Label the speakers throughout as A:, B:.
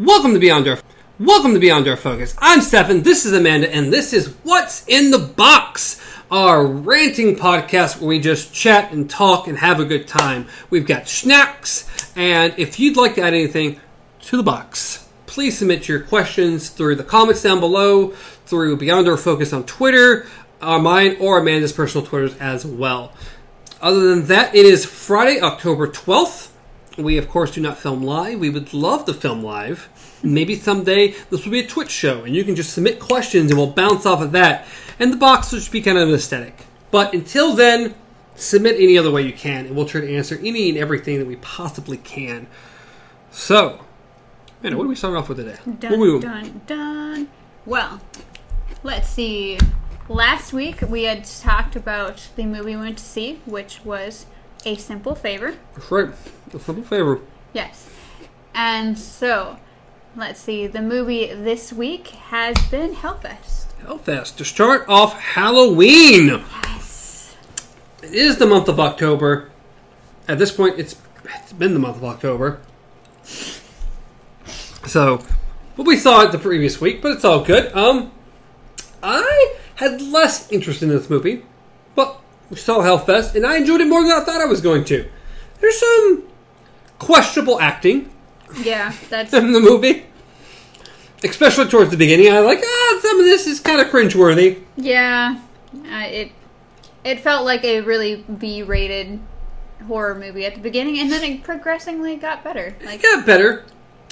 A: Welcome to Beyond Our Welcome to Beyond Our Focus. I'm Stefan, this is Amanda, and this is What's in the Box, our ranting podcast where we just chat and talk and have a good time. We've got snacks, and if you'd like to add anything to the box, please submit your questions through the comments down below, through Beyond Our Focus on Twitter, uh, mine or Amanda's personal Twitters as well. Other than that, it is Friday, October 12th. We, of course, do not film live. We would love to film live. Maybe someday this will be a Twitch show, and you can just submit questions and we'll bounce off of that. And the box will just be kind of an aesthetic. But until then, submit any other way you can, and we'll try to answer any and everything that we possibly can. So, man, what are we starting off with today? What are we
B: Dun, dun, dun. Well, let's see. Last week we had talked about the movie we went to see, which was A Simple Favor.
A: That's right. A simple favor.
B: Yes. And so, let's see. The movie this week has been Hellfest.
A: Hellfest. To start off Halloween.
B: Yes.
A: It is the month of October. At this point, it's it's been the month of October. So, well, we saw it the previous week, but it's all good. Um, I had less interest in this movie, we saw Hellfest, and I enjoyed it more than I thought I was going to. There's some questionable acting
B: Yeah, that's
A: in the movie, especially towards the beginning. I was like ah, some of this is kind of cringeworthy.
B: yeah. Uh, it it felt like a really B-rated horror movie at the beginning, and then it progressively got better.
A: It got better.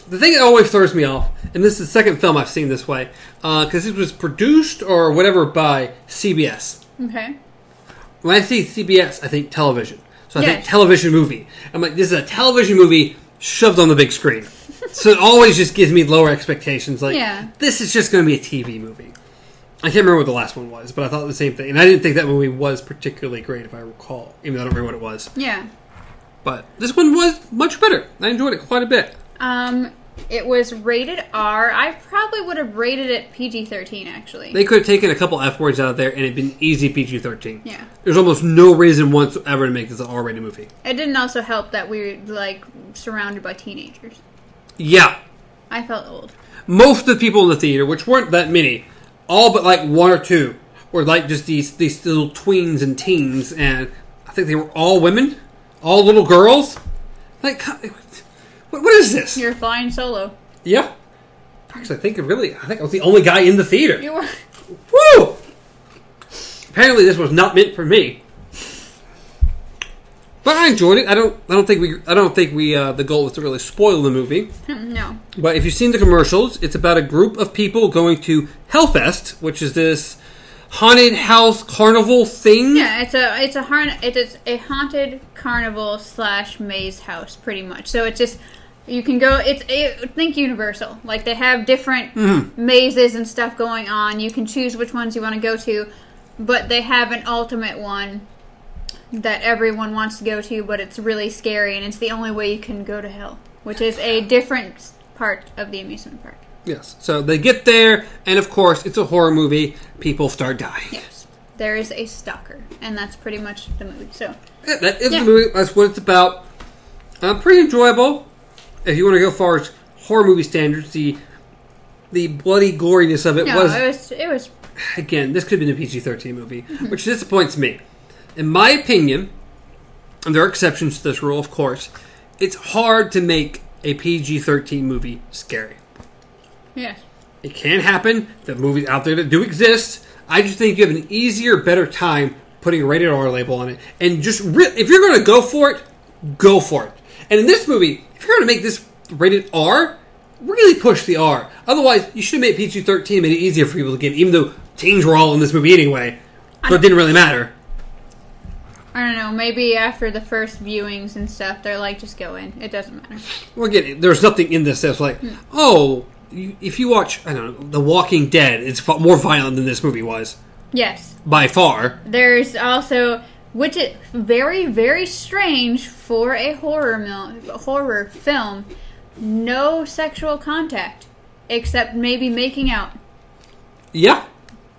A: The thing that always throws me off, and this is the second film I've seen this way, because it was produced or whatever by CBS.
B: okay.
A: When I see CBS, I think television. So I think television movie. I'm like, this is a television movie shoved on the big screen. so it always just gives me lower expectations. Like,
B: Yeah.
A: this is just going to be a TV movie. I can't remember what the last one was, but I thought the same thing. And I didn't think that movie was particularly great, if I recall, even though I don't remember what it was.
B: Yeah.
A: But this one was much better. I enjoyed it quite a bit.
B: Um, it was rated R. I probably would have rated it PG thirteen. Actually,
A: They could have taken a couple F words out of there and it'd been easy PG 13.
B: yeah.
A: There's almost no reason whatsoever to make this an R rated movie.
B: It didn't also help that we were like surrounded by teenagers.
A: Yeah.
B: I felt old.
A: Most of the people in the theater, which weren't that many, all but like one or two, were like just these, these little tweens and teens, and I think they were all women, all little girls. Like, what, what is this?
B: You're flying solo.
A: Yeah. Actually, I think it really, I think I was the only guy in the theater.
B: You were.
A: Woo! Apparently, this was not meant for me. But I enjoyed it. I don't. I don't think we. I don't think we. Uh, the goal was to really spoil the movie.
B: no.
A: But if you've seen the commercials, it's about a group of people going to Hellfest, which is this haunted house carnival thing.
B: Yeah, it's a it's a har- it is a haunted carnival slash maze house, pretty much. So it's just you can go. It's it, think Universal. Like they have different mazes and stuff going on. You can choose which ones you want to go to, but they have an ultimate one that everyone wants to go to, but it's really scary and it's the only way you can go to hell, which is a different part of the amusement park.
A: Yes. So they get there, and of course, it's a horror movie. People start dying.
B: Yes, there is a stalker, and that's pretty much the movie. So
A: Yeah, that is
B: Yeah.
A: the movie. That's what it's about. Uh, pretty enjoyable. If you want to go far as horror movie standards, the the bloody goriness of it
B: no,
A: was
B: it was it was
A: again. This could have been a PG thirteen movie, which disappoints me. In my opinion, and there are exceptions to this rule, of course. It's hard to make a PG thirteen movie scary.
B: yes.
A: It can happen. The movies out there that do exist. I just think you have an easier, better time putting a rated R label on it, and just re- if you're going to go for it, go for it. And in this movie, if you're going to make this rated R, really push the R. Otherwise, you should have made PG thirteen, made it easier for people to get. Even though teens were all in this movie anyway, but it didn't really matter.
B: I don't know. Maybe after the first viewings and stuff, they're like, just go in. It doesn't matter.
A: Well, again, there's nothing in this that's like, hmm. oh, you, if you watch, I don't know, The Walking Dead, it's more violent than this movie was
B: Yes.
A: by far.
B: There's also, which is very, very strange for a horror mil- horror film, no sexual contact except maybe making out,
A: Yeah,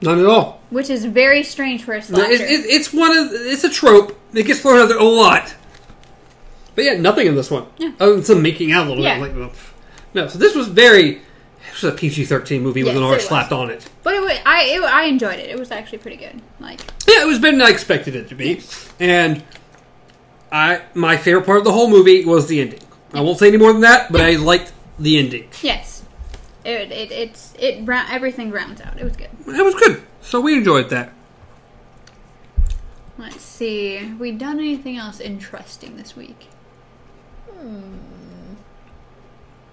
A: not at all.
B: which is very strange for a slasher.
A: It, it, it's one of it's a trope that gets thrown out there a lot. But yeah, nothing in this one.
B: Yeah.
A: Other than some making out a little
B: Yeah.
A: bit. Like, No, so this was very. This was a PG thirteen movie with an R slapped on it.
B: But it, wa- I it, I enjoyed it. It was actually pretty good. Like
A: Yeah, it was better than I expected it to be, and I my favorite part of the whole movie was the ending. I won't say any more than that, but I liked the ending.
B: yes, it it it's it ra- everything rounds out. It was good.
A: It was good, so we enjoyed that.
B: Let's see. Have we done anything else interesting this week?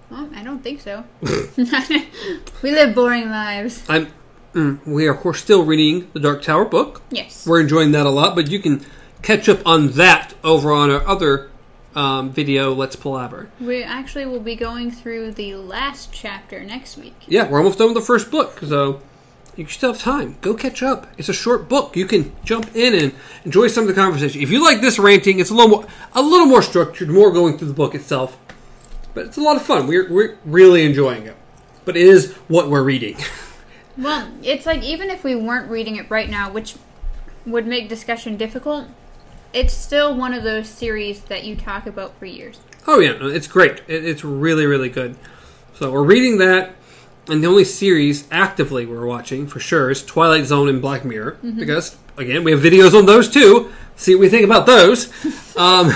B: Well, I don't think so. we live boring lives.
A: I'm. Mm, we are of course still reading the Dark Tower book.
B: Yes.
A: We're enjoying that a lot, but you can catch up on that over on our other um, video. Let's palaver.
B: We actually will be going through the last chapter next week.
A: Yeah, we're almost done with the first book, so you still have time. Go catch up. It's a short book. You can jump in and enjoy some of the conversation. If you like this ranting, it's a little more a little more structured, more going through the book itself. But it's a lot of fun. We're we're really enjoying it. But it is what we're reading.
B: Well, it's like even if we weren't reading it right now, which would make discussion difficult, it's still one of those series that you talk about for years.
A: oh yeah, no, it's great. It, it's really really good. So we're reading that. And the only series actively we're watching for sure is Twilight Zone and Black Mirror because again we have videos on those too. See what we think about those. um,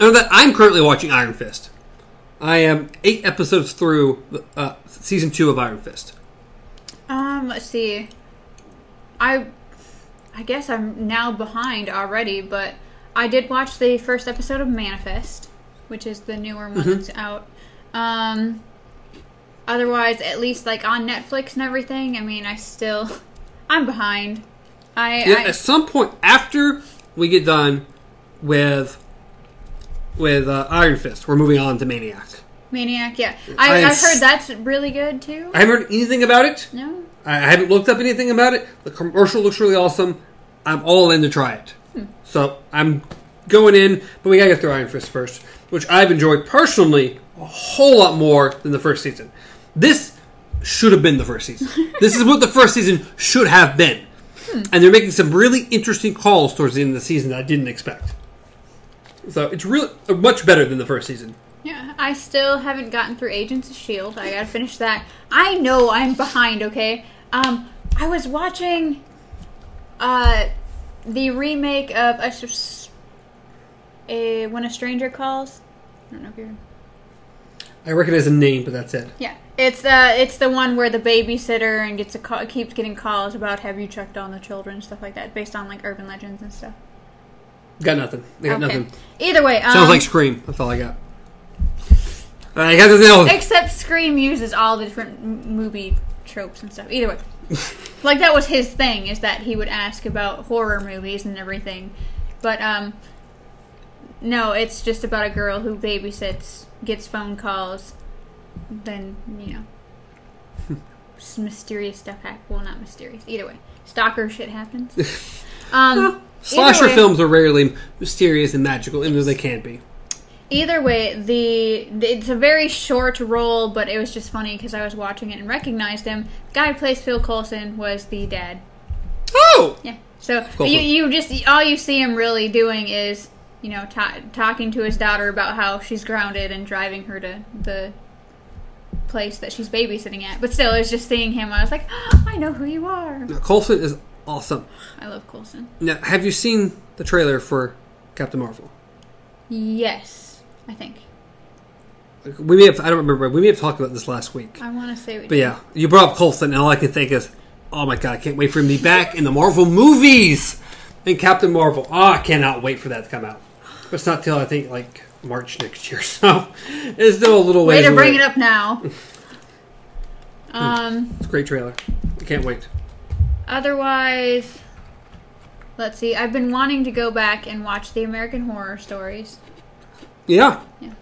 A: and that I'm currently watching Iron Fist. I am eight episodes through uh, season two of Iron Fist.
B: Um, let's see. I I guess I'm now behind already, but I did watch the first episode of Manifest, which is the newer one that's out. Um otherwise, at least like on Netflix and everything, I mean, I still I'm behind. I,
A: Yeah,
B: I
A: at some point after we get done with with uh, Iron Fist, we're moving on to Maniac.
B: Maniac, yeah.
A: I
B: I've heard that's really good too.
A: I haven't heard anything about it.
B: no?
A: I I haven't looked up anything about it. The commercial looks really awesome. I'm all in to try it. So I'm going in, but we gotta get through Iron Fist first, which I've enjoyed personally a whole lot more than the first season. This should have been the first season. this is what the first season should have been. And they're making some really interesting calls towards the end of the season that I didn't expect. So it's really uh, much better than the first season.
B: Yeah, I still haven't gotten through Agents of Shield. I gotta finish that. I know I'm behind. Okay. Um, I was watching, uh, the remake of a, a When a Stranger Calls. I don't know if you're.
A: I recognize the name, but that's it.
B: Yeah, it's uh, it's the one where the babysitter and gets a call, keeps getting calls about have you checked on the children, stuff like that, based on like urban legends and stuff.
A: Got nothing. I got
B: Okay.
A: nothing.
B: Either way, um,
A: Sounds like Scream. That's all I got. I got nothing else.
B: Except Scream uses all the different m- movie tropes and stuff. Either way, like that was his thing is that he would ask about horror movies and everything, but um, no, it's just about a girl who babysits, gets phone calls, then you know, mysterious stuff happens. Well, not mysterious. Either way, stalker shit happens. Um,
A: Slasher
B: way-
A: films are rarely mysterious and magical, even though they can be.
B: Either way, the it's a very short role, but it was just funny because I was watching it and recognized him. The Guy who plays Phil Coulson was the dad.
A: Oh!
B: Yeah. So you you just all you see him really doing is you know ta- talking to his daughter about how she's grounded and driving her to the place that she's babysitting at. But still, it's just seeing him. I was like, I know who you are.
A: Now, Coulson is awesome.
B: I love Coulson.
A: Now, have you seen the trailer for Captain Marvel?
B: Yes, I think
A: We may have, I don't remember, we may have talked about this last week.
B: I want to say. We
A: But yeah, you brought up Coulson, and all I can think is, oh my god, I can't wait for him to be back in the Marvel movies! And Captain Marvel. Oh, I cannot wait for that to come out. But it's not till, I think, like, March next year, so it's still a little
B: Way
A: ways
B: to bring
A: away.
B: it up now. um.
A: It's a great trailer. I can't wait.
B: Otherwise, let's see. I've been wanting to go back and watch the American Horror Stories.
A: Yeah.
B: Yeah.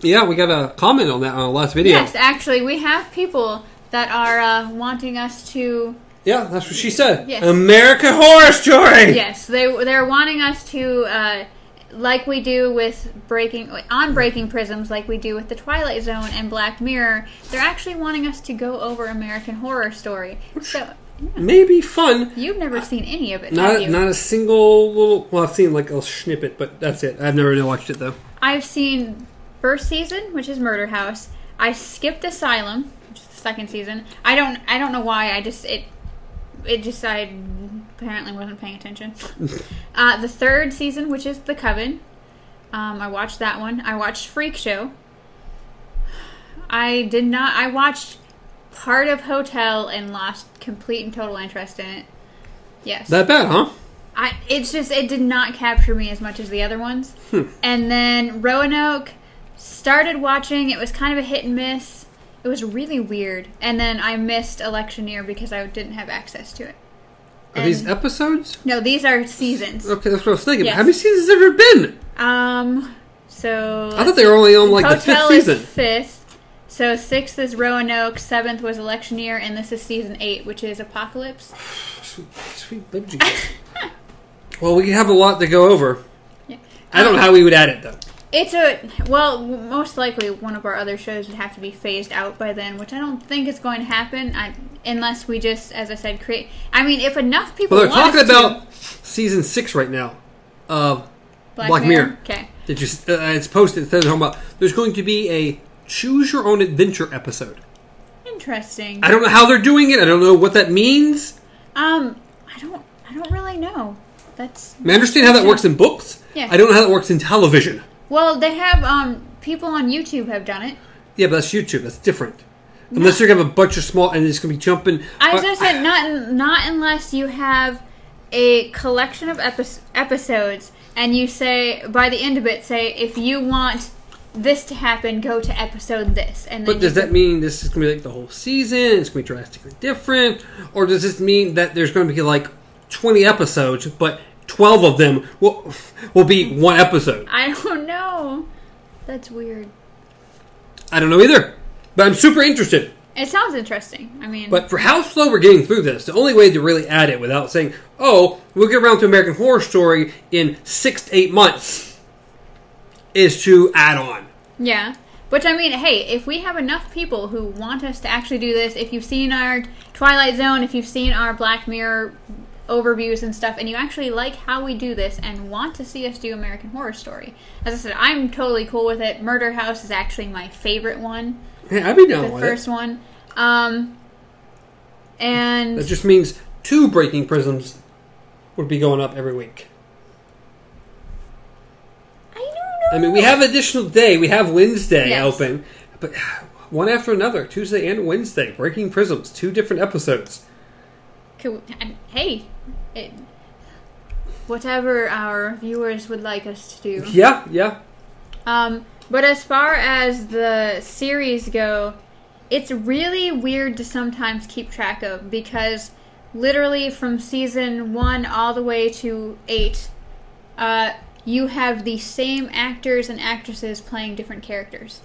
A: Yeah, we got a comment on that on our last video.
B: Yes, actually, we have people that are uh, wanting us to.
A: Yeah, that's what she said.
B: Yes.
A: American Horror Story.
B: Yes, they they're wanting us to, uh, like we do with breaking on breaking prisms, like we do with the Twilight Zone and Black Mirror. They're actually wanting us to go over American Horror Story. So
A: Maybe fun.
B: you've never seen any of it, have
A: Not
B: you?
A: not a single little. Well, I've seen like a snippet, but that's it. I've never really watched it though.
B: I've seen first season, which is Murder House. I skipped Asylum, which is the second season. I don't I don't know why. I just it it just I apparently wasn't paying attention. uh, the third season, which is The Coven, um, I watched that one. I watched Freak Show. I did not. I watched part of Hotel and lost complete and total interest in it. Yes.
A: That bad, huh?
B: I it's just it did not capture me as much as the other ones.
A: Hmm.
B: And then Roanoke started watching. It was kind of a hit and miss. It was really weird. And then I missed Electioneer because I didn't have access to it.
A: Are these episodes?
B: No, these are seasons.
A: Okay, that's what I was thinking.
B: Yes.
A: How many seasons have there been?
B: Um, so
A: I thought they were only on like the fifth season.
B: fifth. So sixth is Roanoke. Seventh was Electioneer, and this is season eight, which is Apocalypse.
A: Sweet, sweet well, we have a lot to go over.
B: Yeah.
A: I don't know
B: Um,
A: how we would add it though.
B: It's a well, most likely one of our other shows would have to be phased out by then, which I don't think is going to happen. I, unless we just, as I said, create. I mean, if enough people.
A: Well, they're talking
B: us to-
A: about season six right now of
B: Black,
A: Black
B: Mirror.
A: Mirror.
B: Okay.
A: Did you? Uh, it's posted. It says about there's going to be a choose your own adventure episode.
B: Interesting.
A: I don't know how they're doing it. I don't know what that means.
B: Um, I don't. I don't really know. That's.
A: I, understand how that works in books.
B: Yeah.
A: I don't know how that works in television.
B: Well, they have um people on YouTube have done it.
A: Yeah, but that's YouTube. That's different. Unless you're gonna have a bunch of small and it's gonna be jumping.
B: I
A: Uh,
B: just said not not unless you have a collection of epi- episodes and you say by the end of it say if you want this to happen go to episode this and
A: But does that mean this is gonna be like the whole season? It's gonna be drastically different, or does this mean that there's gonna be like 20 episodes, but 12 of them will will be one episode?
B: I don't know. That's weird.
A: I don't know either, but I'm super interested.
B: It sounds interesting. I mean,
A: But for how slow we're getting through this, the only way to really add it without saying, "Oh, we'll get around to American Horror Story in six to eight months," is to add on.
B: Yeah. Which I mean, hey, if we have enough people who want us to actually do this, if you've seen our Twilight Zone, if you've seen our Black Mirror overviews and stuff, and you actually like how we do this and want to see us do American Horror Story, as I said, I'm totally cool with it. Murder House is actually my favorite one,
A: Hey, I'd be down with it.
B: the
A: with
B: first
A: it.
B: one. Um, and
A: That just means two Breaking Prisms would be going up every week.
B: I don't know.
A: I mean, we have additional day. We have Wednesday
B: Yes.
A: open, but one after another, Tuesday and Wednesday. Breaking Prisms, two different episodes.
B: Could we- I- hey, it, whatever our viewers would like us to do.
A: Yeah, yeah.
B: Um, but as far as the series go, it's really weird to sometimes keep track of because literally from season one all the way to eight, uh, you have the same actors and actresses playing different characters.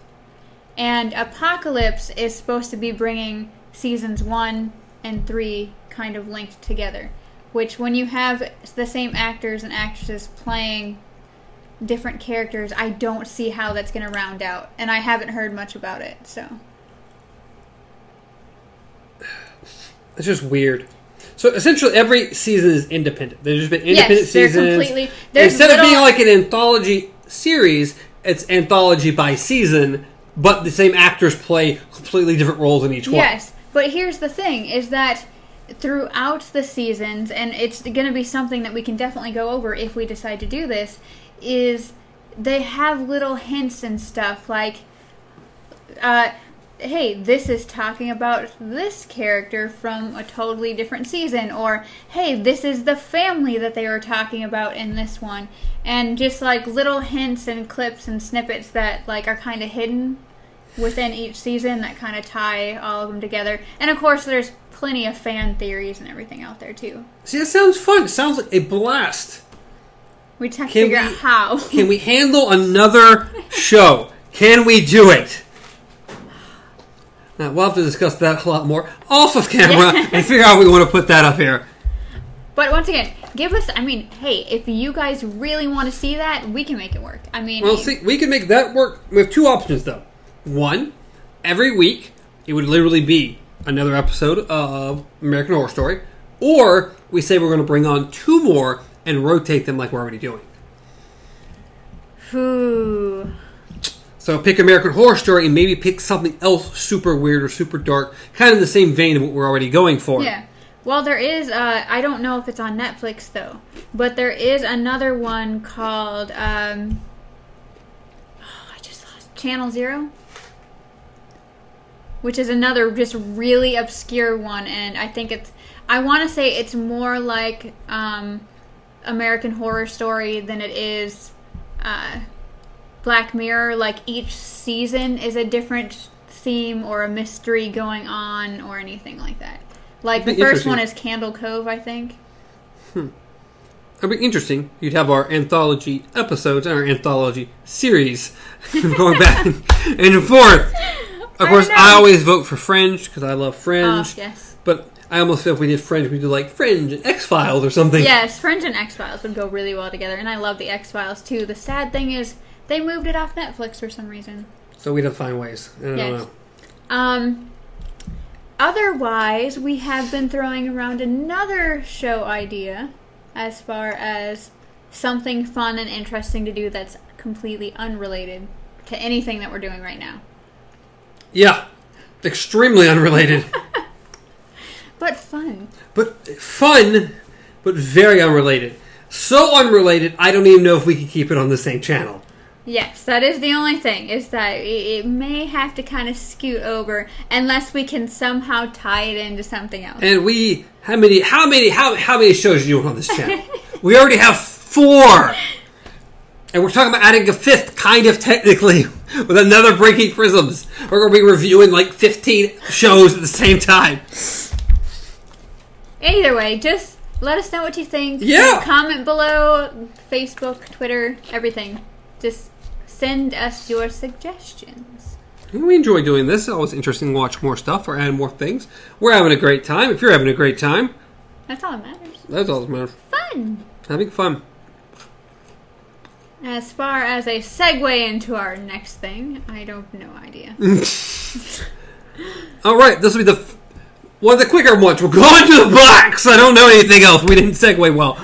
B: And Apocalypse is supposed to be bringing seasons one and three kind of linked together. Which, when you have the same actors and actresses playing different characters, I don't see how that's going to round out. And I haven't heard much about it, so.
A: It's just weird. So essentially, every season is independent. There's just been independent
B: yes, they're
A: seasons.
B: completely.
A: Instead of being like an anthology series, it's anthology by season, but the same actors play completely different roles in each one.
B: Yes, but here's the thing: is that throughout the seasons, and it's going to be something that we can definitely go over if we decide to do this. Is they have little hints and stuff like, uh, hey, this is talking about this character from a totally different season, or hey, this is the family that they were talking about in this one, and just like little hints and clips and snippets that like are kind of hidden within each season that kind of tie all of them together. And of course, there's plenty of fan theories and everything out there too.
A: See, that sounds fun. It sounds like a blast.
B: We just have to figure
A: we-
B: out how.
A: Can we handle another show? Can we do it? We'll have to discuss that a lot more off of camera and figure out how we want to put that up here.
B: but once again, give us. I mean, hey, if you guys really want to see that, we can make it work. I mean,
A: Well, see, we can make that work with two options, though. One, every week, it would literally be another episode of American Horror Story, or we say we're going to bring on two more and rotate them like we're already doing.
B: whew.
A: So pick American Horror Story and maybe pick something else super weird or super dark, kind of the same vein of what we're already going for.
B: Yeah. Well, there is. Uh, I don't know if it's on Netflix though, but there is another one called. Um, oh, I just lost Channel Zero, which is another just really obscure one, and I think it's. I want to say it's more like um, American Horror Story than it is uh, Black Mirror. Like each season is a different theme or a mystery going on or anything like that. Like the first one is. Candle Cove, I think. Hmm.
A: That'd be interesting. You'd have our anthology episodes and our anthology series going back and forth. Of
B: I
A: course,
B: know.
A: I always vote for Fringe because I love
B: Oh,
A: Fringe.
B: yes.
A: But I almost feel if we did Fringe, we'd do like Fringe and X Files or something.
B: Yes, Fringe and X Files would go really well together, and I love the X Files too. The sad thing is, they moved it off Netflix for some reason.
A: So we'd have to find ways. I don't
B: Yes.
A: know.
B: Um, otherwise, we have been throwing around another show idea as far as something fun and interesting to do that's completely unrelated to anything that we're doing right now.
A: Yeah, extremely unrelated,
B: But fun.
A: but fun, but very unrelated. So unrelated, I don't even know if we could keep it on the same channel.
B: Yes, that is the only thing, is that it, it may have to kind of scoot over unless we can somehow tie it into something else.
A: And we, how many, how many, how, how many shows do you want on this channel? we already have four. And we're talking about adding a fifth, kind of technically, with another Breaking Prisms. We're going to be reviewing like 15 shows at the same time.
B: Either way, just let us know what you think.
A: Yeah.
B: Comment below, Facebook, Twitter, everything. Just send us your suggestions.
A: We enjoy doing this. It's always interesting to watch more stuff or add more things. We're having a great time. If you're having a great time,
B: That's all that matters.
A: that's all that matters.
B: Fun!
A: Having fun.
B: As far as a segue into our next thing, I don't have no idea.
A: All right, this will be the f- one of the quicker ones. We're going to the box. I don't know anything else. We didn't segue well.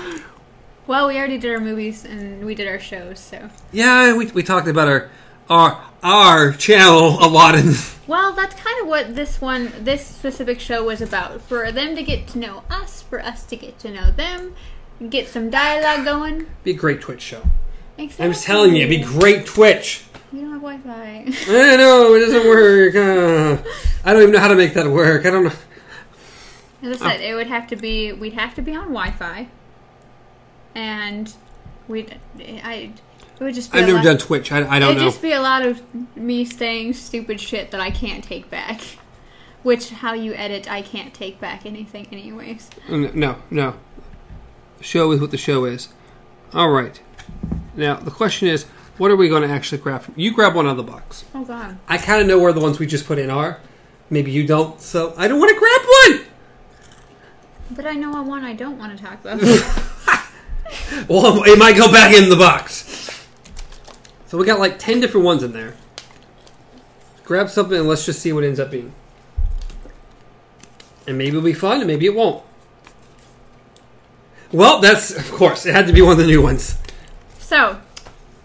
B: Well, we already did our movies and we did our shows, so.
A: Yeah, we, we talked about our our our channel a lot. In,
B: Well, that's kind of what this one, this specific show was about. For them to get to know us, for us to get to know them, get some dialogue going.
A: be a great Twitch show.
B: Exactly.
A: I was telling you, it'd be great Twitch.
B: We don't have Wi-Fi.
A: I know it doesn't work. Uh, I don't even know how to make that work. I don't know.
B: As I said, it would have to be. We'd have to be on Wi-Fi, and we'd. I. It would just be.
A: I've never done Twitch. I, I don't
B: It'd
A: know.
B: just be a lot of me saying stupid shit that I can't take back. Which, how you edit, I can't take back anything, anyways.
A: No, no. The show is what the show is. All right. Now the question is, what are we going to actually grab? From? You grab one out of the box.
B: Oh God.
A: I kind of know where the ones we just put in are. Maybe you don't, so I don't want to grab one.
B: But I know a one I don't want to talk about.
A: Well, it might go back in the box. So we got like 10 different ones in there. Grab something and let's just see what it ends up being. And maybe it'll be fun and maybe it won't. Well, that's, of course, it had to be one of the new ones.
B: so,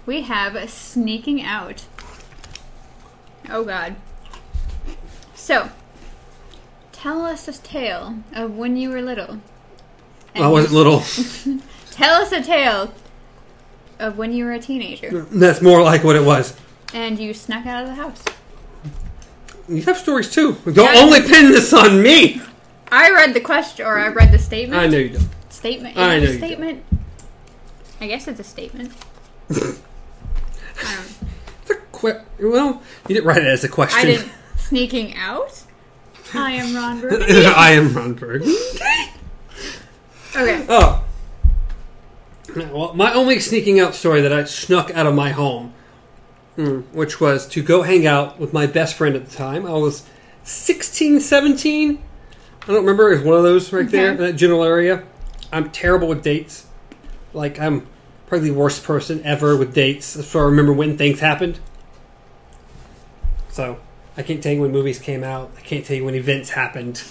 B: we have sneaking out. Oh God. So, tell us a tale of when you were little. And
A: I wasn't little.
B: Tell us a tale of when you were a teenager
A: That's more like what it was.
B: and you snuck out of the house.
A: You have stories too. Don't
B: Yeah.
A: only pin this on me.
B: I read the question, or I read the statement.
A: I know you don't.
B: Statement.
A: I
B: Is
A: know
B: it a
A: you do.
B: statement? I guess it's a statement. I don't.
A: It's a que- well, you didn't write it as a question.
B: I didn't. Sneaking out. I am Ron Burgundy.
A: I am Ron Burgundy.
B: Okay.
A: Oh. Well, my only sneaking out story that I snuck out of my home, mm, which was to go hang out with my best friend at the time. I was 16, 17. I don't remember. It was one of those right there in
B: Okay.
A: that general area. I'm terrible with dates. Like, I'm probably the worst person ever with dates. So I remember when things happened. So, I can't tell you when movies came out. I can't tell you when events happened.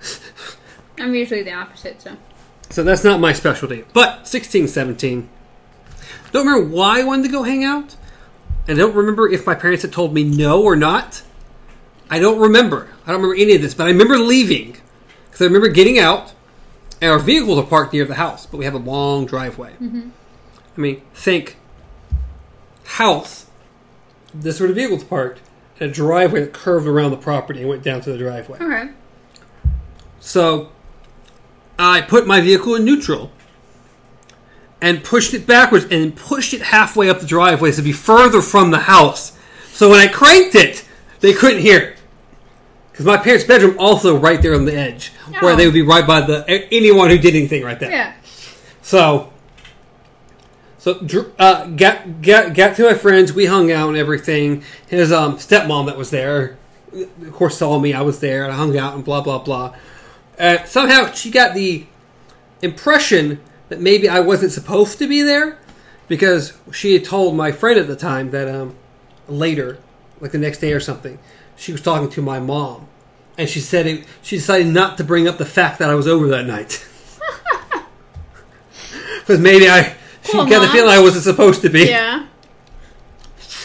B: I'm usually the opposite, so.
A: So that's not my specialty. But 16, 17. Don't remember why I wanted to go hang out. and I don't remember if my parents had told me no or not. I don't remember. I don't remember any of this, but I remember leaving because I remember getting out, and our vehicles are parked near the house, but we have a long driveway. Mm-hmm. I mean, think house, this sort of vehicles parked, and a driveway that curved around the property and went down to the driveway.
B: Okay.
A: So I put my vehicle in neutral and pushed it backwards and pushed it halfway up the driveway to be further from the house. So when I cranked it, they couldn't hear it. Because my parents' bedroom also right there on the edge, where
B: Oh.
A: they would be right by the anyone who did anything right there.
B: Yeah.
A: So, so uh, got got got to my friends. We hung out and everything. His um, stepmom that was there, of course, saw me. I was there. and I hung out and blah blah blah. Uh, somehow she got the impression that maybe I wasn't supposed to be there because she had told my friend at the time that um, later, like the next day or something, she was talking to my mom, and she said it, she decided not to bring up the fact that I was over that night. Because maybe I she
B: Cool,
A: got the feeling I wasn't supposed to be.
B: Yeah.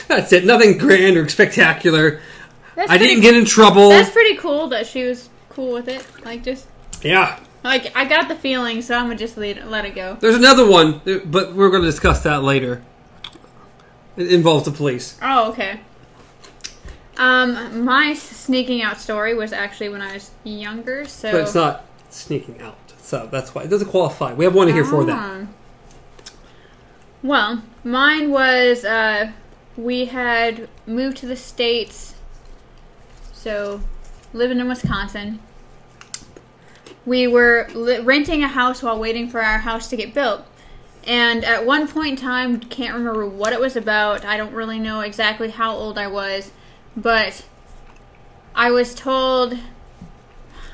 A: That's it. Nothing grand or spectacular.
B: That's
A: I
B: pretty,
A: didn't get in trouble.
B: That's pretty cool that she was cool with it. Like just
A: yeah.
B: like I got the feeling, so I'm gonna just let it, let it go.
A: There's another one, but we're going to discuss that later. It involves the police.
B: Oh, okay. Um, my sneaking out story was actually when I was younger. So
A: But it's not sneaking out. So that's why. It doesn't qualify. We have one here for that.
B: Ah. Well, mine was uh, we had moved to the states, so living in Wisconsin. We were renting a house while waiting for our house to get built. And at one point in time, can't remember what it was about. I don't really know exactly how old I was, but I was told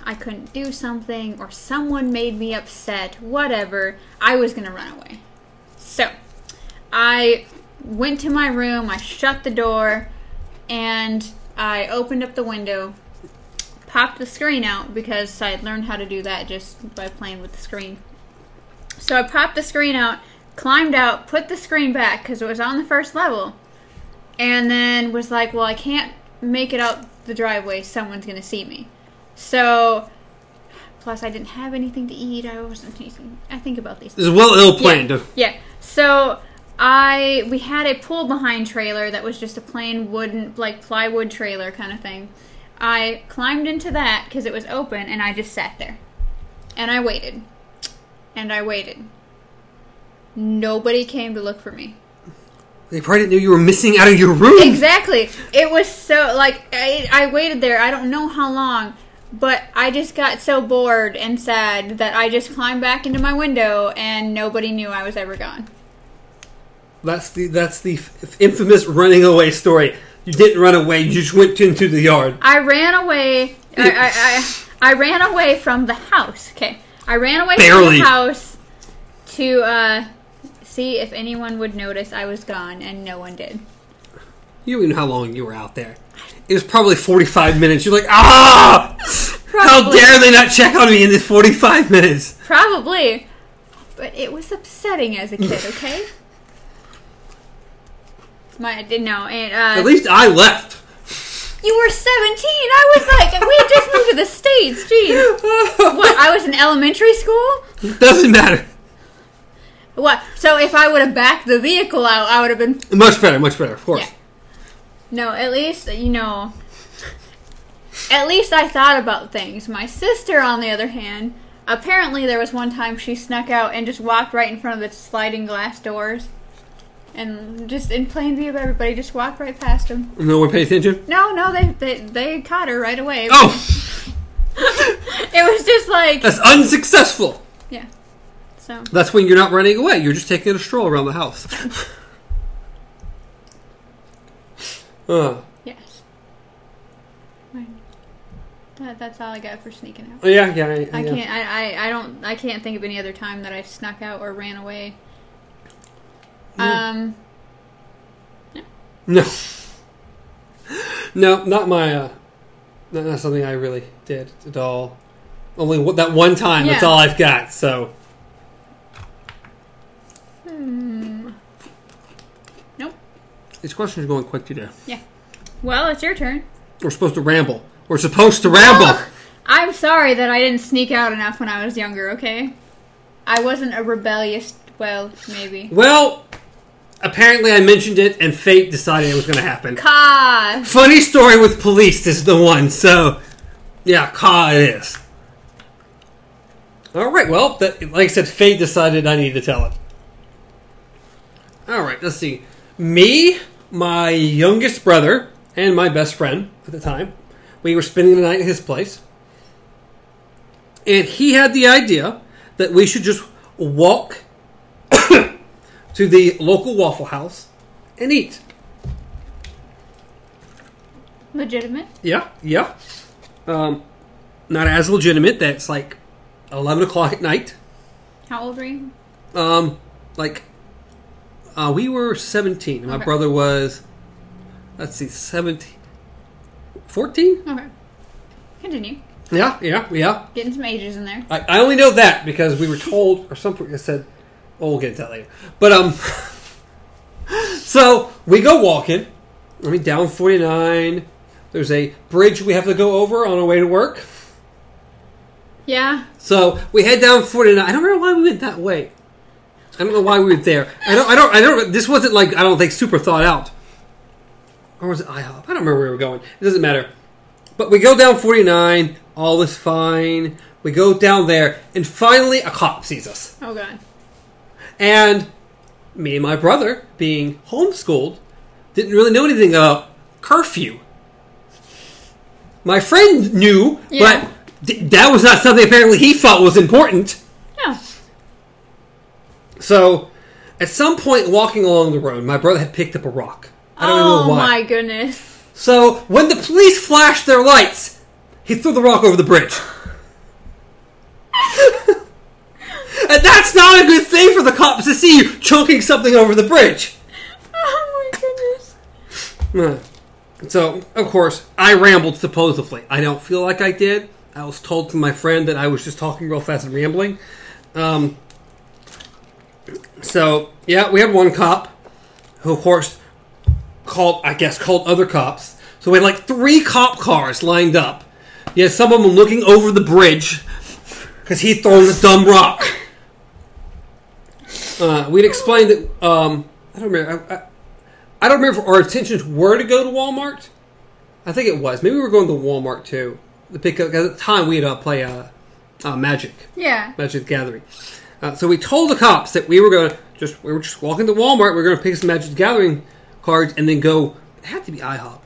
B: I couldn't do something or someone made me upset, whatever, I was going to run away. So, I went to my room, I shut the door, and I opened up the window, popped the screen out because I had learned how to do that just by playing with the screen. So I popped the screen out, climbed out, put the screen back because it was on the first level, and then was like, well, I can't make it out the driveway, someone's going to see me. So, plus I didn't have anything to eat. I wasn't. eating. I think about these.
A: This is well ill planned.
B: Yeah. yeah. So I we had a pull behind trailer that was just a plain wooden like plywood trailer kind of thing. I climbed into that because it was open, and I just sat there, and I waited, and I waited. Nobody came to look for me.
A: They probably didn't know you were missing out of your room.
B: Exactly. It was so like I, I waited there. I don't know how long, but I just got so bored and sad that I just climbed back into my window and nobody knew I was ever gone.
A: That's the that's the f- infamous running away story. You didn't run away. You just went into the yard.
B: I ran away. I, I, I, I ran away from the house. Okay, I ran away from the house to uh, see if anyone would notice I was gone, and no one did.
A: You know how long you were out there. It was probably 45 minutes. You're like, ah! How dare they not check on me in this 45 minutes?
B: Probably, but it was upsetting as a kid. Okay. My didn't know, and uh,
A: At least I left.
B: You were 17. I was like, we had just moved to the States. Jeez. What, I was in elementary school?
A: Doesn't matter.
B: What? So if I would have backed the vehicle out, I would have been.
A: Much better, much better, of course.
B: Yeah. No, at least, you know. At least I thought about things. My sister, on the other hand, apparently there was one time she snuck out and just walked right in front of the sliding glass doors. And just in plain view of everybody, just walked right past them.
A: No one paid attention?
B: No, no, they, they, they caught her right away.
A: Oh!
B: It was just like.
A: That's unsuccessful.
B: Yeah. So.
A: That's when you're not running away. You're just taking a stroll around the house. uh,
B: Yes. That, that's all I got for sneaking out.
A: yeah, yeah. I,
B: I
A: yeah.
B: can't. I, I, I don't. I can't think of any other time that I snuck out or ran away. Um.
A: No. No, not my. Uh, not, not something I really did at all. Only w- that one time. That's all I've got. So
B: Hmm. Nope.
A: These questions are going quick today.
B: Yeah. Well, it's your turn.
A: We're supposed to ramble. We're supposed to ramble.
B: Oh, I'm sorry that I didn't sneak out enough when I was younger, okay? I wasn't a rebellious, well, maybe.
A: Well, apparently I mentioned it, and fate decided it was going to happen.
B: Ka!
A: Funny story with police is the one. So, yeah, Ka it is. All right. Well, that, like I said, fate decided I needed to tell it. All right. Let's see. Me, my youngest brother, and my best friend at the time, we were spending the night at his place, and he had the idea that we should just walk to the local Waffle House and eat.
B: Legitimate?
A: Yeah, yeah. Um, not as legitimate. That's like eleven o'clock at night.
B: How old were you?
A: Um, like uh, we were seventeen. and My brother was, let's see, 17, 14?
B: Okay. Continue.
A: Yeah, yeah, yeah.
B: Getting some ages in there.
A: I, I only know that because we were told, or something. I said, "Well, we'll get into that later." But um, so we go walking. I mean, down forty nine. There's a bridge we have to go over on our way to work.
B: Yeah.
A: So we head down 49. I don't remember why we went that way. I don't know why we went there. I don't. I don't. I don't. This wasn't like I don't think super thought out. Or was it IHOP? I don't remember where we were going. It doesn't matter. But we go down 49. All is fine. We go down there, and finally a cop sees us.
B: Oh, God.
A: And me and my brother, being homeschooled, didn't really know anything about curfew. My friend knew,
B: Yeah.
A: but th- that was not something apparently he thought was important.
B: No.
A: So, at some point walking along the road, my brother had picked up a rock. I don't
B: oh,
A: know why.
B: Oh my goodness.
A: So, when the police flashed their lights, he threw the rock over the bridge. and that's not a good thing for the cops to see you chunking something over the bridge.
B: Oh, my goodness.
A: So, of course, I rambled supposedly. I don't feel like I did. I was told from my friend that I was just talking real fast and rambling. Um, so, yeah, we had one cop who, of course, called, I guess, called other cops. So we had like three cop cars lined up. Had some of them looking over the bridge because he'd thrown the dumb rock. Uh, we'd explained that, um, I don't remember. I, I, I don't remember if our intentions were to go to Walmart. I think it was. Maybe we were going to Walmart too. The pickup at the time we had uh, play uh, uh, Magic,
B: Yeah.
A: Magic the Gathering. Uh, so we told the cops that we were going to just we were just walking to Walmart. We were going to pick some Magic the Gathering cards and then go. It had to be IHOP,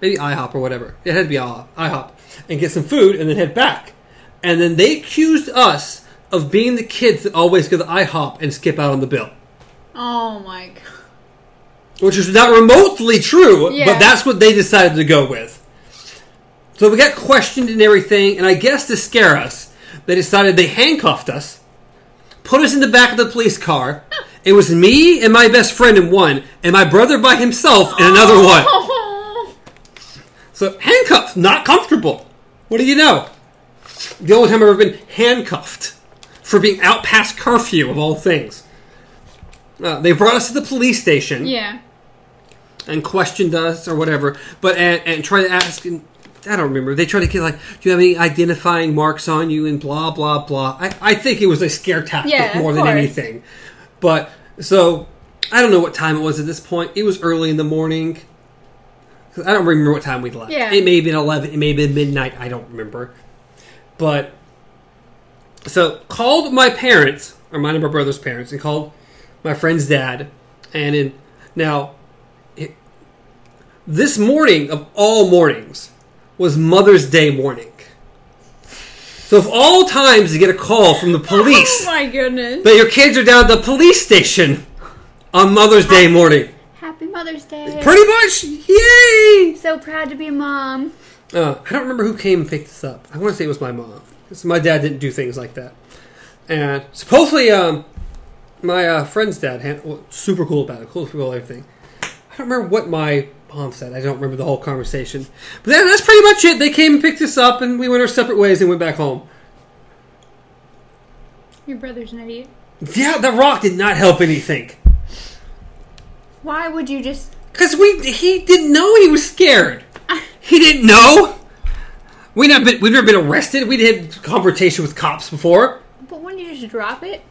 A: maybe IHOP or whatever. It had to be IHOP, IHOP, and get some food and then head back. And then they accused us of being the kids that always go to IHOP and skip out on the bill
B: Oh, my God.
A: which is not remotely true,
B: Yeah.
A: but that's what they decided to go with. So we got questioned and everything, and I guess to scare us, they decided they handcuffed us, put us in the back of the police car. It was me and my best friend in one, and my brother by himself in another oh. one.
B: Oh.
A: So handcuffed, not comfortable. What do you know? The only time I've ever been handcuffed for being out past curfew of all things. Uh, they brought us to the police station
B: Yeah.
A: and questioned us or whatever, but and, and tried to ask. And, I don't remember. They tried to get like, do you have any identifying marks on you and blah blah blah. I, I think it was a scare tactic
B: Yeah,
A: more than
B: course.
A: anything. But so I don't know what time it was at this point. It was early in the morning. I don't remember what time we left.
B: Yeah.
A: It may have been eleven. It may have been midnight. I don't remember. But so called my parents or mine and my brother's parents and called my friend's dad and in now it, this morning of all mornings was mother's day morning so of all times to get a call from the police
B: Oh, my goodness.
A: that your kids are down at the police station on mother's day morning
B: Happy Mother's Day.
A: pretty much yay
B: so proud to be a mom.
A: Uh, I don't remember who came and picked this up. I want to say it was my mom. 'Cause my dad didn't do things like that. And supposedly, um, my uh, friend's dad, hand, well, super cool about it, cool about everything. I don't remember what my mom said. I don't remember the whole conversation. But then that's pretty much it. They came and picked us up, and we went our separate ways and went back home.
B: Your brother's an idiot.
A: Yeah, the rock did not help anything.
B: Why would you just
A: Because we he didn't know he was scared. He didn't know. We never been, we've never been arrested. We had confrontation with cops before.
B: But wouldn't you just drop it?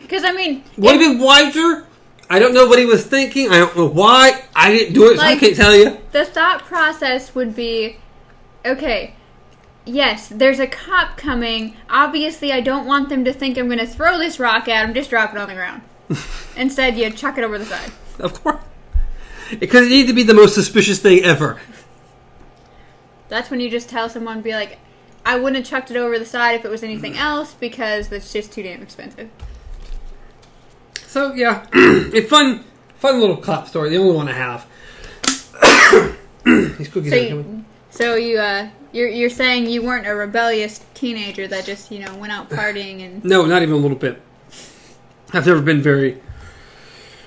B: Because I mean,
A: Would have been wiser. I don't know what he was thinking. I don't know why. I didn't do it, so I can't tell you.
B: the thought process would be okay yes there's a cop coming obviously i don't want them to think i'm going to throw this rock at him just drop it on the ground instead you chuck it over the side
A: Of course. Because it needed to be the most suspicious thing ever.
B: That's when you just tell someone be like i wouldn't have chucked it over the side if it was anything else because it's just too damn expensive
A: So yeah, a fun, fun little cop story. The only one I have. These cookies
B: so
A: are coming.
B: you, so you uh you're, you're saying you weren't a rebellious teenager that just you know went out partying and
A: No, not even a little bit. I've never been very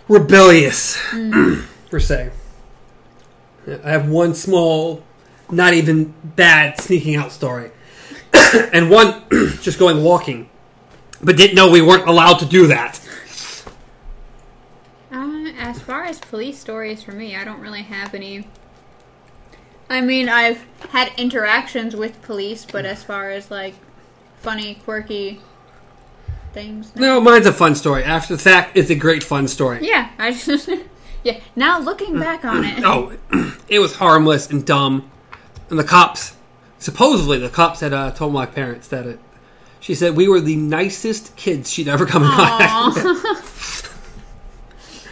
A: rebellious, per se. I have one small, not even bad sneaking out story, and one just going walking, but didn't know we weren't allowed to do that.
B: Uh, as far as police stories for me, I don't really have any. I mean, I've had interactions with police, but as far as like funny, quirky things,
A: No, mine's a fun story. After the fact, it's a great fun story.
B: yeah, I just yeah. Now looking back on it,
A: Oh, it was harmless and dumb. And the cops, supposedly, the cops had uh, told my parents that it. She said we were the nicest kids she'd ever come in contact with.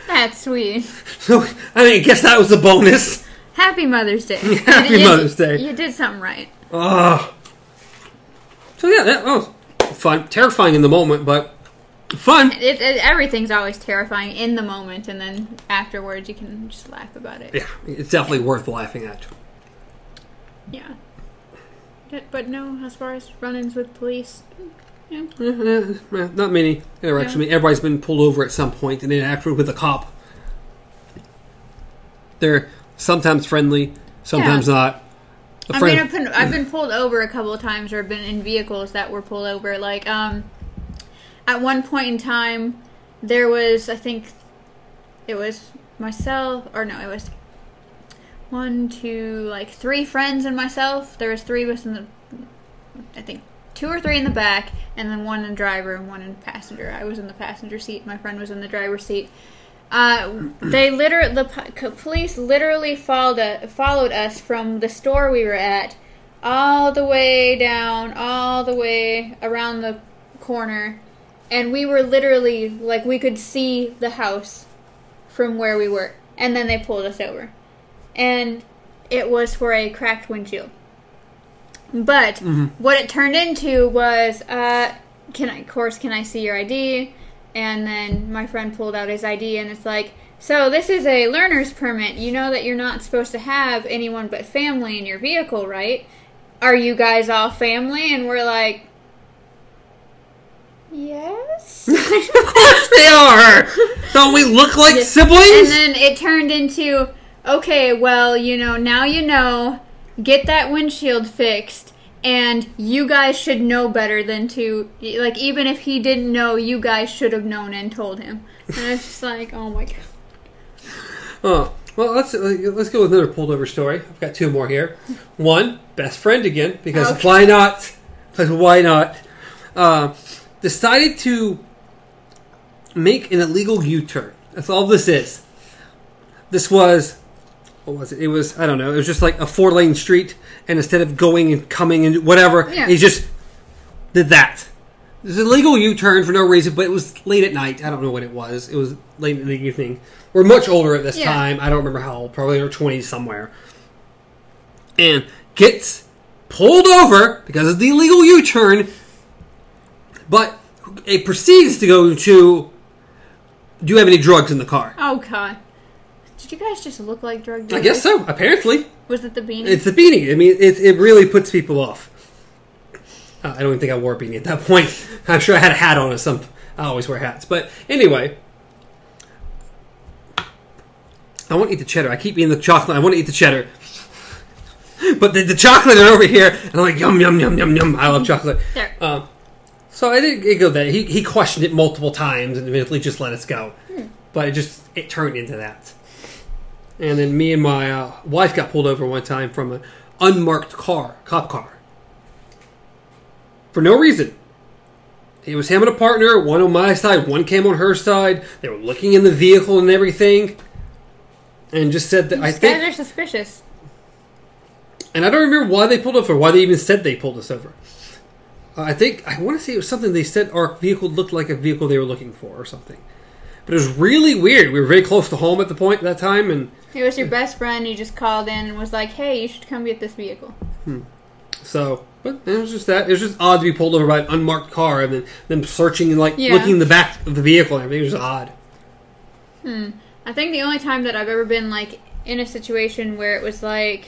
B: That's sweet.
A: So I mean, I guess that was a bonus.
B: Happy Mother's Day.
A: Happy
B: You-
A: Mother's Day.
B: You did something right.
A: Ugh. So yeah, that was fun, terrifying in the moment, but fun.
B: It, it, everything's always terrifying in the moment, and then afterwards you can just laugh about it.
A: Yeah, it's definitely worth laughing at.
B: Yeah. But- no, as far as run-ins with police, yeah.
A: Eh, eh, eh, Not many interactions. I mean, everybody's been pulled over at some point and interacted with a cop. They're sometimes friendly, sometimes not. A
B: I
A: friend,
B: mean, I've been I've been pulled over a couple of times, or been in vehicles that were pulled over. Like, um, at one point in time, there was I think it was myself, or no, it was one, two, like three friends and myself. There was three of us in the, I think two or three in the back, and then one in driver and one in passenger. I was in the passenger seat. My friend was in the driver's seat. Uh, they literally the po- police literally followed uh, followed us from the store we were at all the way down, all the way around the corner, and we were literally like we could see the house from where we were, and then they pulled us over, and it was for a cracked windshield. But what it turned into was, uh, can I, of course, can I see your ID? And then my friend pulled out his ID, and it's like, so this is a learner's permit. You know that you're not supposed to have anyone but family in your vehicle, right? Are you guys all family? And we're like, yes.
A: of course they are. Don't we look like
B: And
A: siblings?
B: And then it turned into, okay, well, you know, now you know, get that windshield fixed. And you guys should know better than to, like, even if he didn't know, you guys should have known and told him. And it's just like, oh my god.
A: Oh, well, let's let's go with another pulled over story. I've got two more here. One, best friend again, because
B: Okay.
A: why not? Because why not? Uh, decided to make an illegal U-turn. That's all this is. This was what was it? It was I don't know. It was just like a four-lane street, and instead of going and coming and whatever,
B: Yeah.
A: he just did that. It was a legal U-turn for no reason, but it was late at night. I don't know what it was. It was late in the evening. We're much older at this
B: Yeah.
A: time. I don't remember how old. Probably in our twenties somewhere. And gets pulled over because of the illegal U-turn, but it proceeds to go to. Do you have any drugs in the car?
B: Oh god. Did you guys just look like drug dealers?
A: I guess so. Apparently,
B: Was it the beanie?
A: it's the beanie. I mean, it, it really puts people off. Uh, I don't even think I wore a beanie at that point. I'm sure I had a hat on or some. I always wear hats, but anyway. I want to eat the cheddar. I keep eating the chocolate. I want to eat the cheddar. But the, the chocolate are over here, and I'm like, yum, yum, yum, yum, yum. I love chocolate.
B: there.
A: Um, so I didn't go that. He, he questioned it multiple times and eventually just let us go. But it just, it turned into that. And then me and my uh, wife got pulled over one time from an unmarked car, cop car, for no reason. It was him and a partner, one on my side, one came on her side. They were looking in the vehicle and everything, and just said that I
B: These guys
A: think
B: are suspicious.
A: and I don't remember why they pulled over, why they even said they pulled us over. Uh, I think I want to say it was something they said our vehicle looked like a vehicle they were looking for or something. But it was really weird. We were very close to home at the point at that time, and
B: It was your best friend. You just called in and was like, "Hey, you should come get this vehicle."
A: so. But it was just that it was just odd to be pulled over by an unmarked car and then them searching and like
B: Yeah.
A: looking in the back of the vehicle and everything. It was just odd.
B: Hmm. I think the only time that I've ever been like in a situation where it was like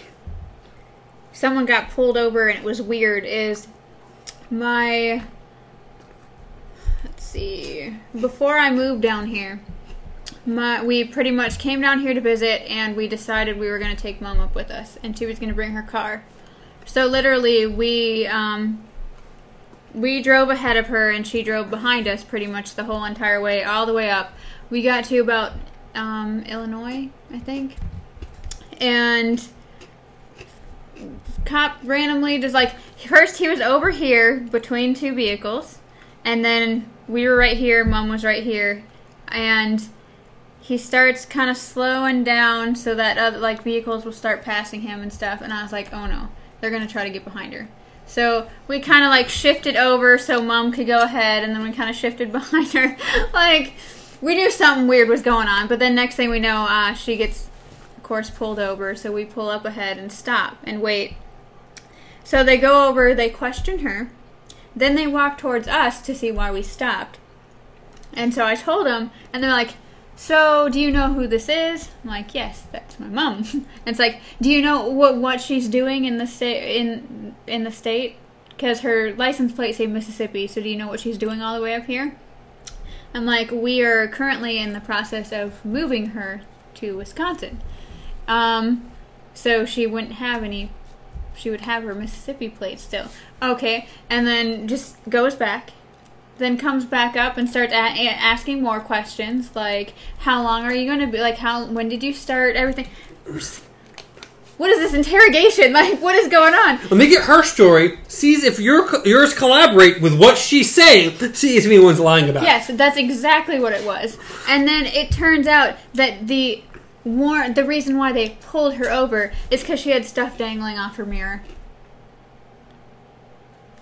B: someone got pulled over and it was weird is my see. Before I moved down here my we pretty much came down here to visit and we decided we were going to take mom up with us and she was going to bring her car. So literally we um we drove ahead of her and she drove behind us pretty much the whole entire way all the way up. We got to about um, illinois i think. And cop randomly just like first he was over here between two vehicles and then we were right here mom was right here and he starts kind of slowing down so that other like vehicles will start passing him and stuff and i was like oh no they're gonna try to get behind her. So we kind of like shifted over so mom could go ahead and then we kind of shifted behind her. Like we knew something weird was going on but then next thing we know uh, she gets of course pulled over so we pull up ahead and stop and wait. So they go over they question her then they walk towards us to see why we stopped and so I told them, and they're like, "So, do you know who this is?" I'm like, "Yes, that's my mom." and it's like, "Do you know what what she's doing in the state in in the state? Because her license plate say Mississippi. So, do you know what she's doing all the way up here?" I'm like, "We are currently in the process of moving her to Wisconsin, um, so she wouldn't have any. She would have her Mississippi plate still. Okay, and then just goes back." then comes back up and starts a- asking more questions like how long are you going to be like how when did you start everything what is this interrogation like what is going on
A: Let me get her story. Sees if your yours collaborate with what she's saying. See if anyone's lying about. it.
B: yes that's exactly what it was and then it turns out that the the reason why they pulled her over is because she had stuff dangling off her mirror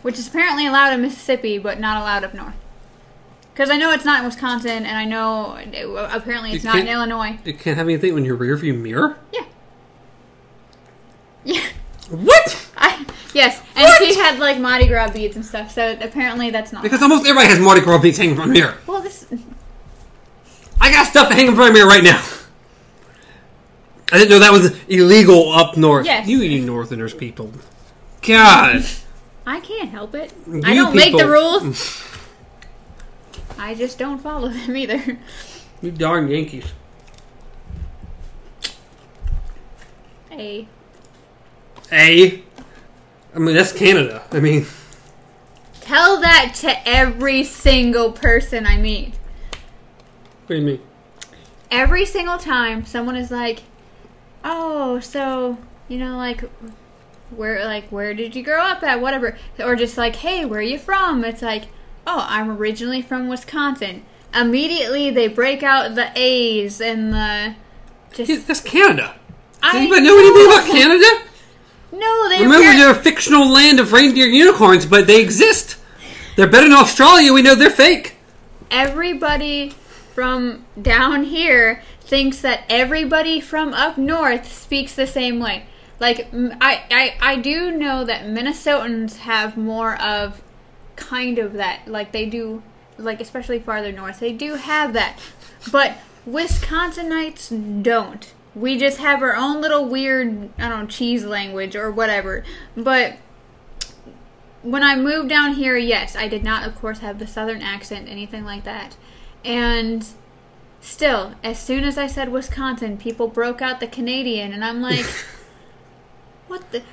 B: which is apparently allowed in mississippi but not allowed up north because i know it's not in wisconsin and i know uh, apparently it's
A: You
B: not in illinois
A: You can't have anything in your rearview mirror.
B: Yeah. Yeah.
A: What?
B: I, yes, and
A: What?
B: she had like Mardi Gras beads and stuff. So apparently that's not.
A: Because almost everybody has Mardi Gras beads hanging from mirror.
B: well, this
A: I got stuff hanging from a mirror right now. I didn't know that was illegal up north.
B: Yes.
A: You you northerners people. God.
B: I can't help it.
A: You
B: I don't make the rules. I just don't follow them either.
A: You darn Yankees.
B: A
A: A. I mean that's Canada. I mean
B: tell that to every single person I meet.
A: what do you mean?
B: Every single time someone is like, "Oh, so you know, like." Where like where did you grow up at whatever or just like hey where are you from it's like oh I'm originally from Wisconsin immediately they break out the A's and the just
A: Yeah, That's Canada. Does
B: I
A: anybody know anything about
B: know.
A: Canada?
B: No, they
A: Remember, they're a fictional land of reindeer unicorns, but they exist. They're better than Australia. We know they're fake.
B: everybody from down here thinks that everybody from up north speaks the same way. Like I, I, I do know that Minnesotans have more of kind of that. Like they do, like especially farther north, they do have that. But Wisconsinites don't. We just have our own little weird, I don't know, cheese language or whatever. But when I moved down here, yes, I did not, of course, have the southern accent, anything like that. And Still, as soon as I said Wisconsin, people broke out the Canadian, and I'm like, what the?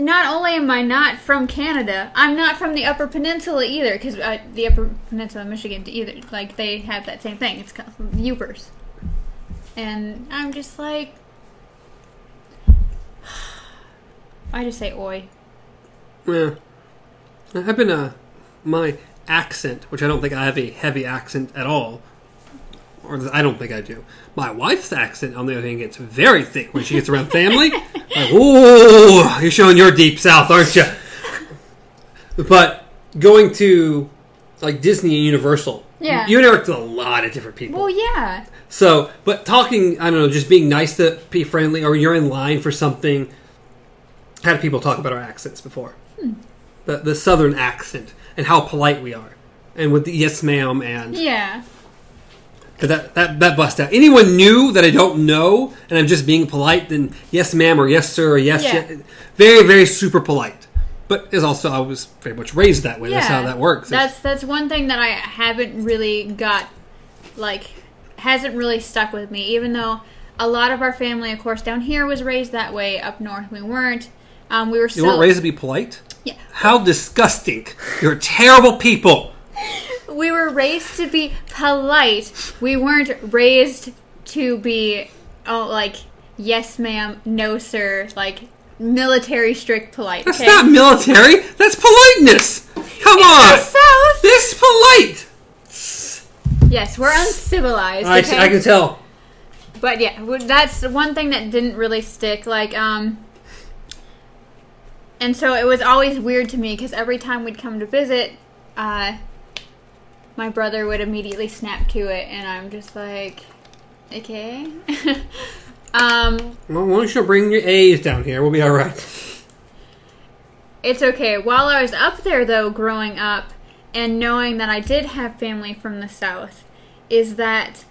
B: Not only am I not from Canada, I'm not from the Upper Peninsula either, because uh, the Upper Peninsula of Michigan, either, like, they have that same thing. It's called Yoopers. And I'm just like, I just say oi.
A: Yeah. I've been, uh, my accent, which I don't think I have a heavy accent at all, or I don't think I do. My wife's accent, on the other hand, gets very thick when she gets around family. like, ooh, you're showing your deep south, aren't you? But going to like Disney and Universal,
B: Yeah.
A: you interact with a lot of different people.
B: Well, yeah.
A: So, but talking, I don't know, just being nice to be friendly, or you're in line for something. Had people talk about our accents before, hmm. the the southern accent and how polite we are, and with the yes ma'am and
B: Yeah.
A: That that that bust out. Anyone new that I don't know and I'm just being polite, then yes ma'am or yes sir or yes,
B: Yeah.
A: ye- very very super polite. But is also I was very much raised that way. That's how that works. It's-
B: That's that's one thing that I haven't really got like hasn't really stuck with me even though a lot of our family of course down here was raised that way up north we weren't um, we were
A: you
B: still
A: weren't raised to be polite.
B: yeah
A: How disgusting! You're terrible people.
B: we were raised to be polite we weren't raised to be oh like yes ma'am no sir like military strict polite
A: That's
B: okay
A: not military. That's politeness. Come on.
B: The South.
A: This is polite.
B: yes we're uncivilized
A: I,
B: okay?
A: I can tell.
B: But yeah, w- that's one thing that didn't really stick. Like, um, and so it was always weird to me because every time we'd come to visit, uh, my brother would immediately snap to it, and I'm just like, okay. um,
A: Well, why don't you bring your A's down here? We'll be all right.
B: it's okay. While I was up there, though, growing up, and knowing that I did have family from the South, is that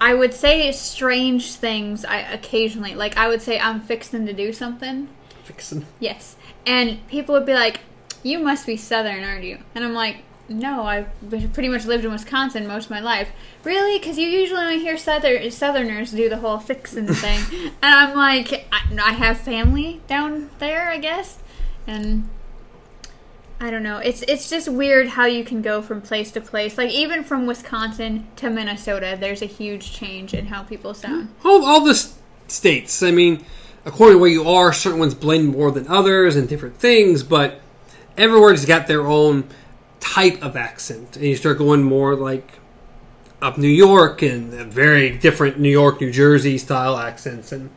B: I would say strange things I occasionally. Like, I would say, I'm fixing to do something.
A: Fixin'.
B: Yes. And people would be like, You must be Southern, aren't you? And I'm like, No, I've pretty much lived in Wisconsin most of my life. Really? Because you usually only hear Southern- Southerners do the whole fixin' thing. and I'm like, I, I have family down there, I guess. And I don't know. It's it's just weird how you can go from place to place. Like even from Wisconsin to Minnesota, there's a huge change in how people sound.
A: All, all the states. I mean, according to where you are, certain ones blend more than others and different things, but everywhere's got their own type of accent. And you start going more like up New York and very different New York, New Jersey style accents. And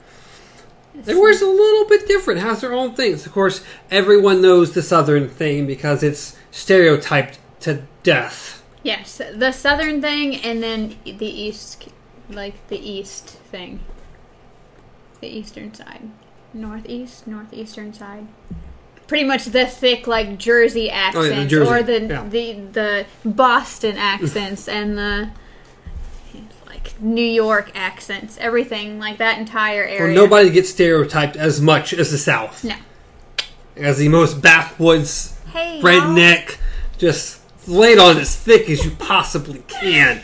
A: everywhere's a little bit different, has their own things. Of course, everyone knows the Southern thing because it's stereotyped to death.
B: Yes, the southern thing, and then the east, like the east thing, the eastern side, northeast, northeastern side. Pretty much the thick, like Jersey oh, accents,
A: Jersey,
B: or the
A: yeah.
B: the the Boston accents, and the like New York accents. Everything like that entire
A: Well,
B: area.
A: nobody gets stereotyped as much as the South.
B: No.
A: As the most backwoods,
B: Hey, y'all.
A: redneck, just lay it on as thick as you possibly can.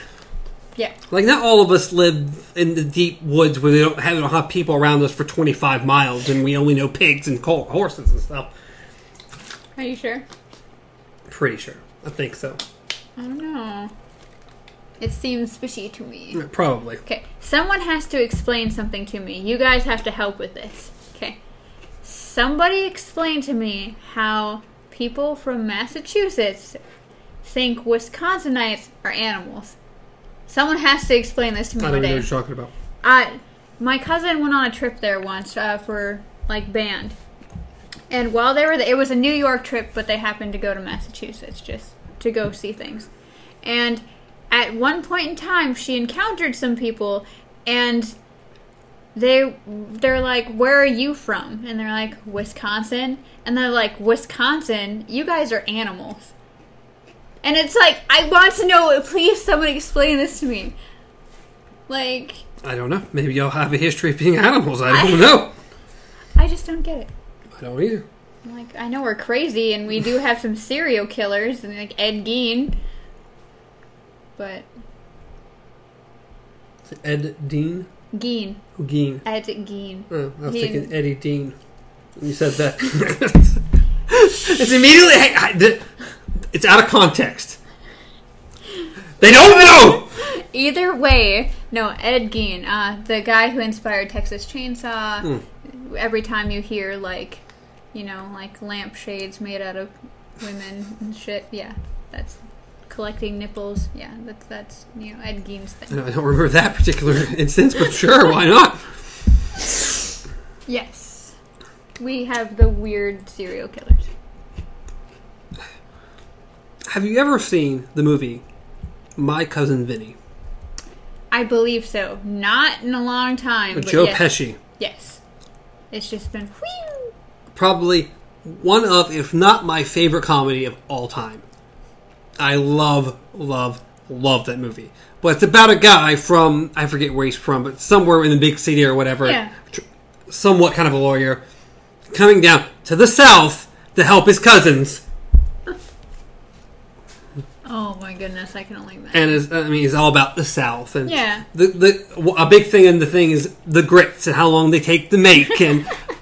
B: Yeah.
A: Like, not all of us live in the deep woods where they don't have, don't have people around us for 25 miles and we only know pigs and horses and stuff.
B: Are you sure?
A: Pretty sure. I think so.
B: I don't know. It seems fishy to me.
A: Probably.
B: Okay, someone has to explain something to me. You guys have to help with this. Okay. Somebody explain to me how people from Massachusetts think Wisconsinites are animals. Someone has to explain this to me
A: I don't
B: one
A: know what
B: day.
A: you're talking about.
B: I, my cousin went on a trip there once uh, for like band, and while they were there, it was a New York trip, but they happened to go to Massachusetts just to go see things. And at one point in time, she encountered some people, and they they're like, "Where are you from?" And they're like, "Wisconsin." And they're like, "Wisconsin, you guys are animals." And it's like, I want to know. Please, someone explain this to me. Like,
A: I don't know. Maybe y'all have a history of being animals. I don't know.
B: I just don't get it.
A: I don't either.
B: Like, I know we're crazy and we do have some serial killers and like Ed Gein, but
A: Is it Ed Dean?
B: Gein,
A: Oh, Gein.
B: Ed Gein.
A: Oh, I was
B: Dean.
A: thinking Eddie Dean. when You said that. it's immediately. Hey, I, it's out of context. They don't know.
B: Either way, no, Ed Gein, uh, the guy who inspired Texas Chainsaw.
A: Hmm.
B: Every time you hear like you know, like lampshades made out of women and shit. Yeah, that's collecting nipples. Yeah, that's that's you know Ed Gein's thing.
A: I don't remember that particular instance, but sure, why not?
B: Yes, we have the weird serial killers.
A: Have you ever seen the movie My Cousin Vinny
B: I believe so. Not in a long time.
A: with Joe
B: yes.
A: Pesci?
B: Yes, it's just been. Whew.
A: Probably one of, if not my favorite comedy of all time. I love, love, love that movie. But it's about a guy from I forget where he's from, but somewhere in the big city or whatever.
B: Yeah.
A: tr- Somewhat kind of a lawyer coming down to the south to help his cousins.
B: Oh my goodness, I can only imagine.
A: and I mean, it's all about the South. And
B: Yeah.
A: the the a big thing in the thing is the grits and how long they take to make, and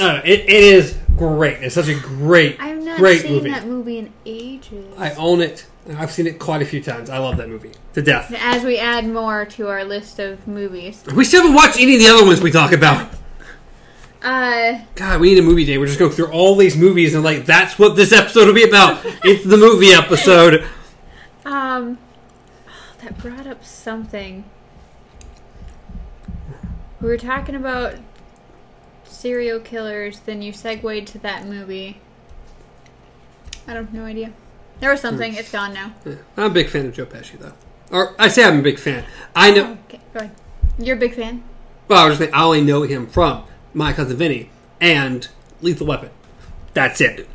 A: uh, it, it is great. It's such a great,
B: I've not
A: great
B: seen
A: movie.
B: that movie in ages.
A: I own it. I've seen it quite a few times. I love that movie to death.
B: As we add more to our list of movies,
A: We still haven't watched any of the other ones we talk about.
B: uh,
A: God, we need a movie day. We're just going through all these movies and like that's what this episode will be about. it's the movie episode.
B: um, that brought up something. We were talking about serial killers, then you segued to that movie. I don't have no idea. There was something. It's gone now.
A: Yeah, I'm a big fan of Joe Pesci though. Or I say I'm a big fan. I know.
B: Oh, okay, go ahead. You're a big fan.
A: Well, I was just saying, I only know him from My Cousin Vinny and Lethal Weapon. That's it.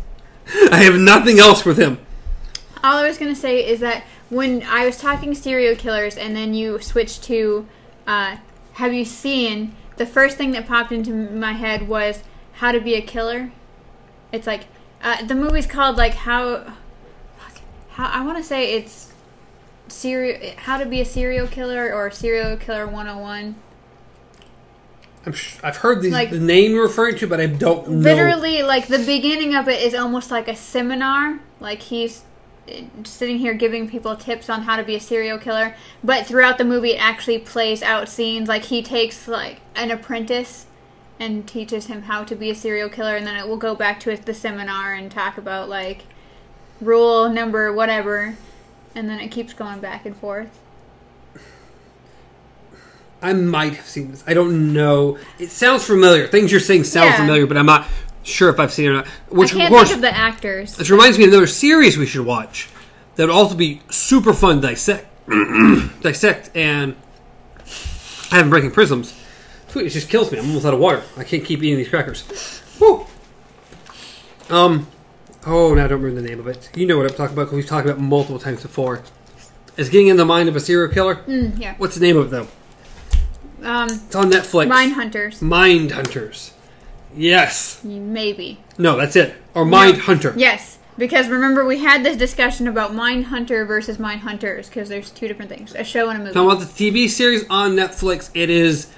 A: I have nothing else with him.
B: All I was gonna say is that when I was talking serial killers, and then you switched to, uh, have you seen? The first thing that popped into my head was How to Be a Killer. It's like uh, the movie's called like how, fuck, how I want to say it's serial How to Be a Serial Killer or Serial Killer 101.
A: I'm sh- I've heard the,
B: Like-
A: the name you're referring to, but I don't know.
B: Literally, like the beginning of it is almost like a seminar. Like he's sitting here giving people tips on how to be a serial killer. But throughout the movie, it actually plays out scenes. Like he takes like an apprentice and teaches him how to be a serial killer, and then it will go back to the seminar and talk about like rule number whatever, and then it keeps going back and forth.
A: I might have seen this. I don't know. It sounds familiar. Things you're saying sound
B: Yeah.
A: familiar, but I'm not sure if I've seen it or not. Which,
B: I can't
A: of course,
B: think of the actors.
A: this reminds me of another series we should watch that would also be super fun to dissect, dissect, and I have breaking prisms. Sweet, it just kills me. I'm almost out of water. I can't keep eating these crackers. Whew. Um. Oh, now I don't remember the name of it. You know what I'm talking about because we've talked about it multiple times before. It's getting in the mind of a serial killer.
B: Mm, yeah.
A: What's the name of it though?
B: Um,
A: It's on Netflix.
B: Mind Hunters.
A: Mind Hunters. Yes.
B: Maybe.
A: No, that's it. Or Mind
B: No.
A: Hunter.
B: Yes, because remember we had this discussion about Mind Hunter versus Mind Hunters because there's two different things: a show and a movie.
A: Talking about the TV series on Netflix, it is.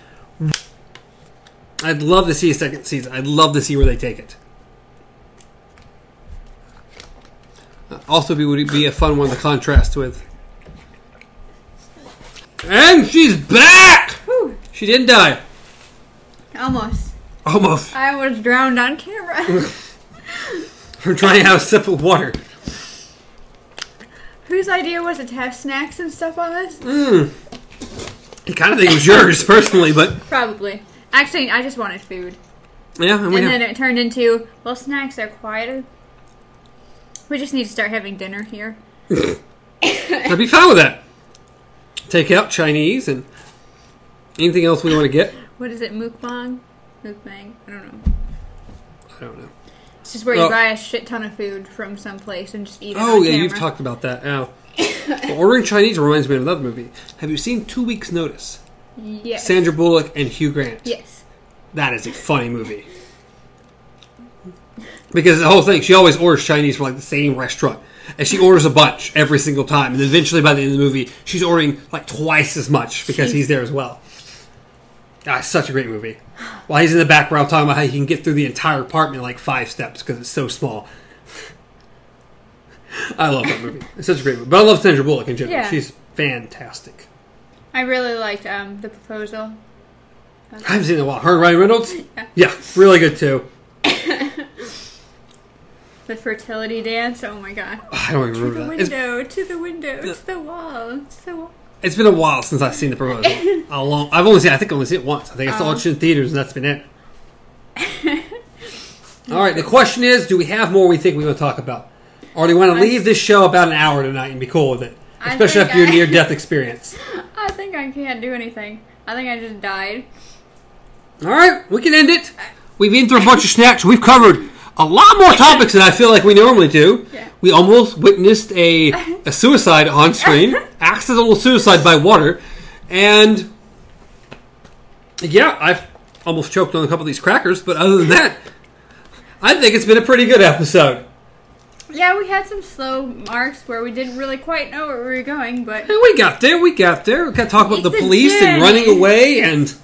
A: I'd love to see a second season. I'd love to see where they take it. Uh, Also, be would be a fun one to contrast with. And she's back.
B: Whew,
A: She didn't die.
B: almost.
A: Almost.
B: I was drowned on camera.
A: From trying to have a sip of water.
B: Whose idea was it to have snacks and stuff on this?
A: Mm. I kind of think it was yours personally, but
B: Probably. Actually, I just wanted food,
A: yeah, and we
B: and
A: have,
B: then it turned into well, snacks are quieter. We just need to start having dinner here.
A: I'd be fine with that. Take out Chinese and anything else we want to get.
B: What is it, mukbang? Mukbang? I don't know.
A: I don't know.
B: It's just where you buy a shit ton of food from some place and just eat it.
A: Oh
B: on
A: yeah,
B: camera.
A: you've talked about that. Now, Well, ordering Chinese reminds me of another movie. Have you seen Two Weeks Notice?
B: Yes.
A: Sandra Bullock and Hugh Grant.
B: Yes.
A: That is a funny movie. Because the whole thing, she always orders Chinese from like the same restaurant. And she orders a bunch every single time. And eventually by the end of the movie, she's ordering like twice as much because he's there as well. Ah, it's such a great movie. While he's in the background talking about how he can get through the entire apartment in like five steps because it's so small. I love that movie. It's such a great movie. But I love Sandra Bullock in general.
B: Yeah.
A: She's fantastic.
B: I really liked um, the proposal.
A: I haven't seen it in a while. Her and Ryan Reynolds?
B: Yeah.
A: Yeah, really good too.
B: The fertility dance. Oh my god.
A: I don't even
B: To the
A: remember that. It's,
B: window, to the window, to the wall, to the wall.
A: It's been a while since I've seen the proposal. How long? I've only seen. I think I only seen it once. I think I saw it in theaters, and that's been it. All right. The question is, do we have more we think we want to talk about, or do we want to leave this show about an hour tonight and be cool with it,
B: I
A: especially
B: think
A: after your
B: I-
A: near-death experience?
B: I think I can't do anything. I think I just died.
A: All right, we can end it. We've eaten through a bunch of snacks. We've covered a lot more topics than I feel like we normally do.
B: Yeah.
A: We almost witnessed a, a suicide on screen, accidental suicide by water, and yeah, I've almost choked on a couple of these crackers. But other than that, I think it's been a pretty good episode.
B: Yeah, we had some slow marks where we didn't really quite know where we were going, but
A: And we got there. We got there. We got to talk about the
B: It's a
A: police and running away, and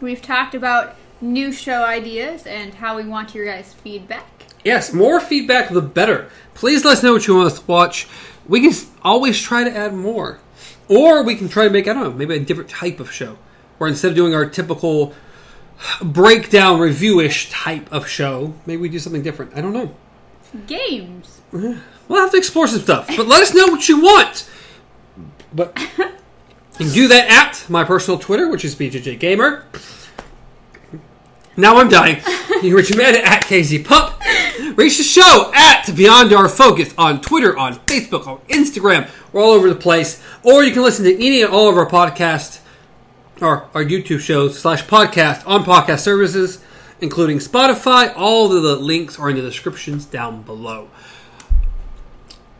B: we've talked about new show ideas and how we want your guys' feedback.
A: Yes, more feedback the better. Please let us know what you want us to watch. We can always try to add more. Or we can try to make, I don't know, maybe a different type of show. Where instead of doing our typical breakdown review ish type of show, maybe we do something different. I don't know.
B: Games.
A: We'll have to explore some stuff. But let us know what you want. But you can do that at my personal Twitter, which is BJJ Gamer. Now I'm dying. You can reach Amanda at KZ Pup. Reach the show at Beyond Our Focus on Twitter, on Facebook, on Instagram. We're all over the place. Or you can listen to any and all of our podcasts or our YouTube shows slash podcast on podcast services, including Spotify. All of the links are in the descriptions down below.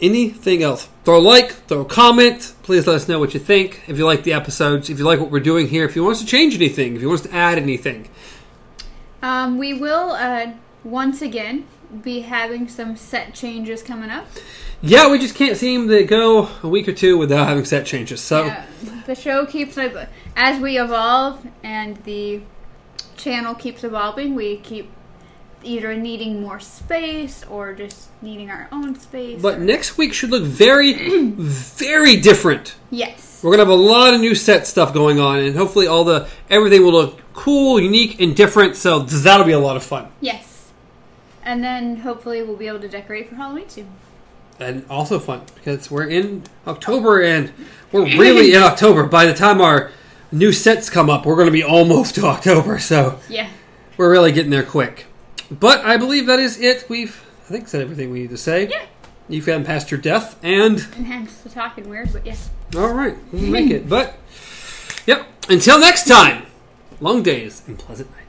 A: Anything else? Throw a like, throw a comment. Please let us know what you think. If you like the episodes, if you like what we're doing here, if you want us to change anything, if you want us to add anything.
B: Um, we will uh, once again be having some set changes coming up.
A: Yeah, we just can't seem to go a week or two without having set changes. So
B: Yeah, the show keeps like as we evolve and the channel keeps evolving. We keep either needing more space or just needing our own space.
A: But next week should look very, very different.
B: yes,
A: We're gonna have a lot of new set stuff going on, and hopefully, all the everything will look cool, unique, and different. So that'll be a lot of fun,
B: yes, and then hopefully we'll be able to decorate for Halloween soon.
A: and also fun because we're in October, and we're really in October. By the time our new sets come up, we're gonna be almost to October. So
B: Yeah.
A: we're really getting there quick. But I believe that is it. We've I think said everything we need to say.
B: Yeah.
A: You've gotten past your death, and
B: And hence the talking weird, but yes.
A: All right, we'll make hmm. it. But, yep. Until next time, long days and pleasant nights.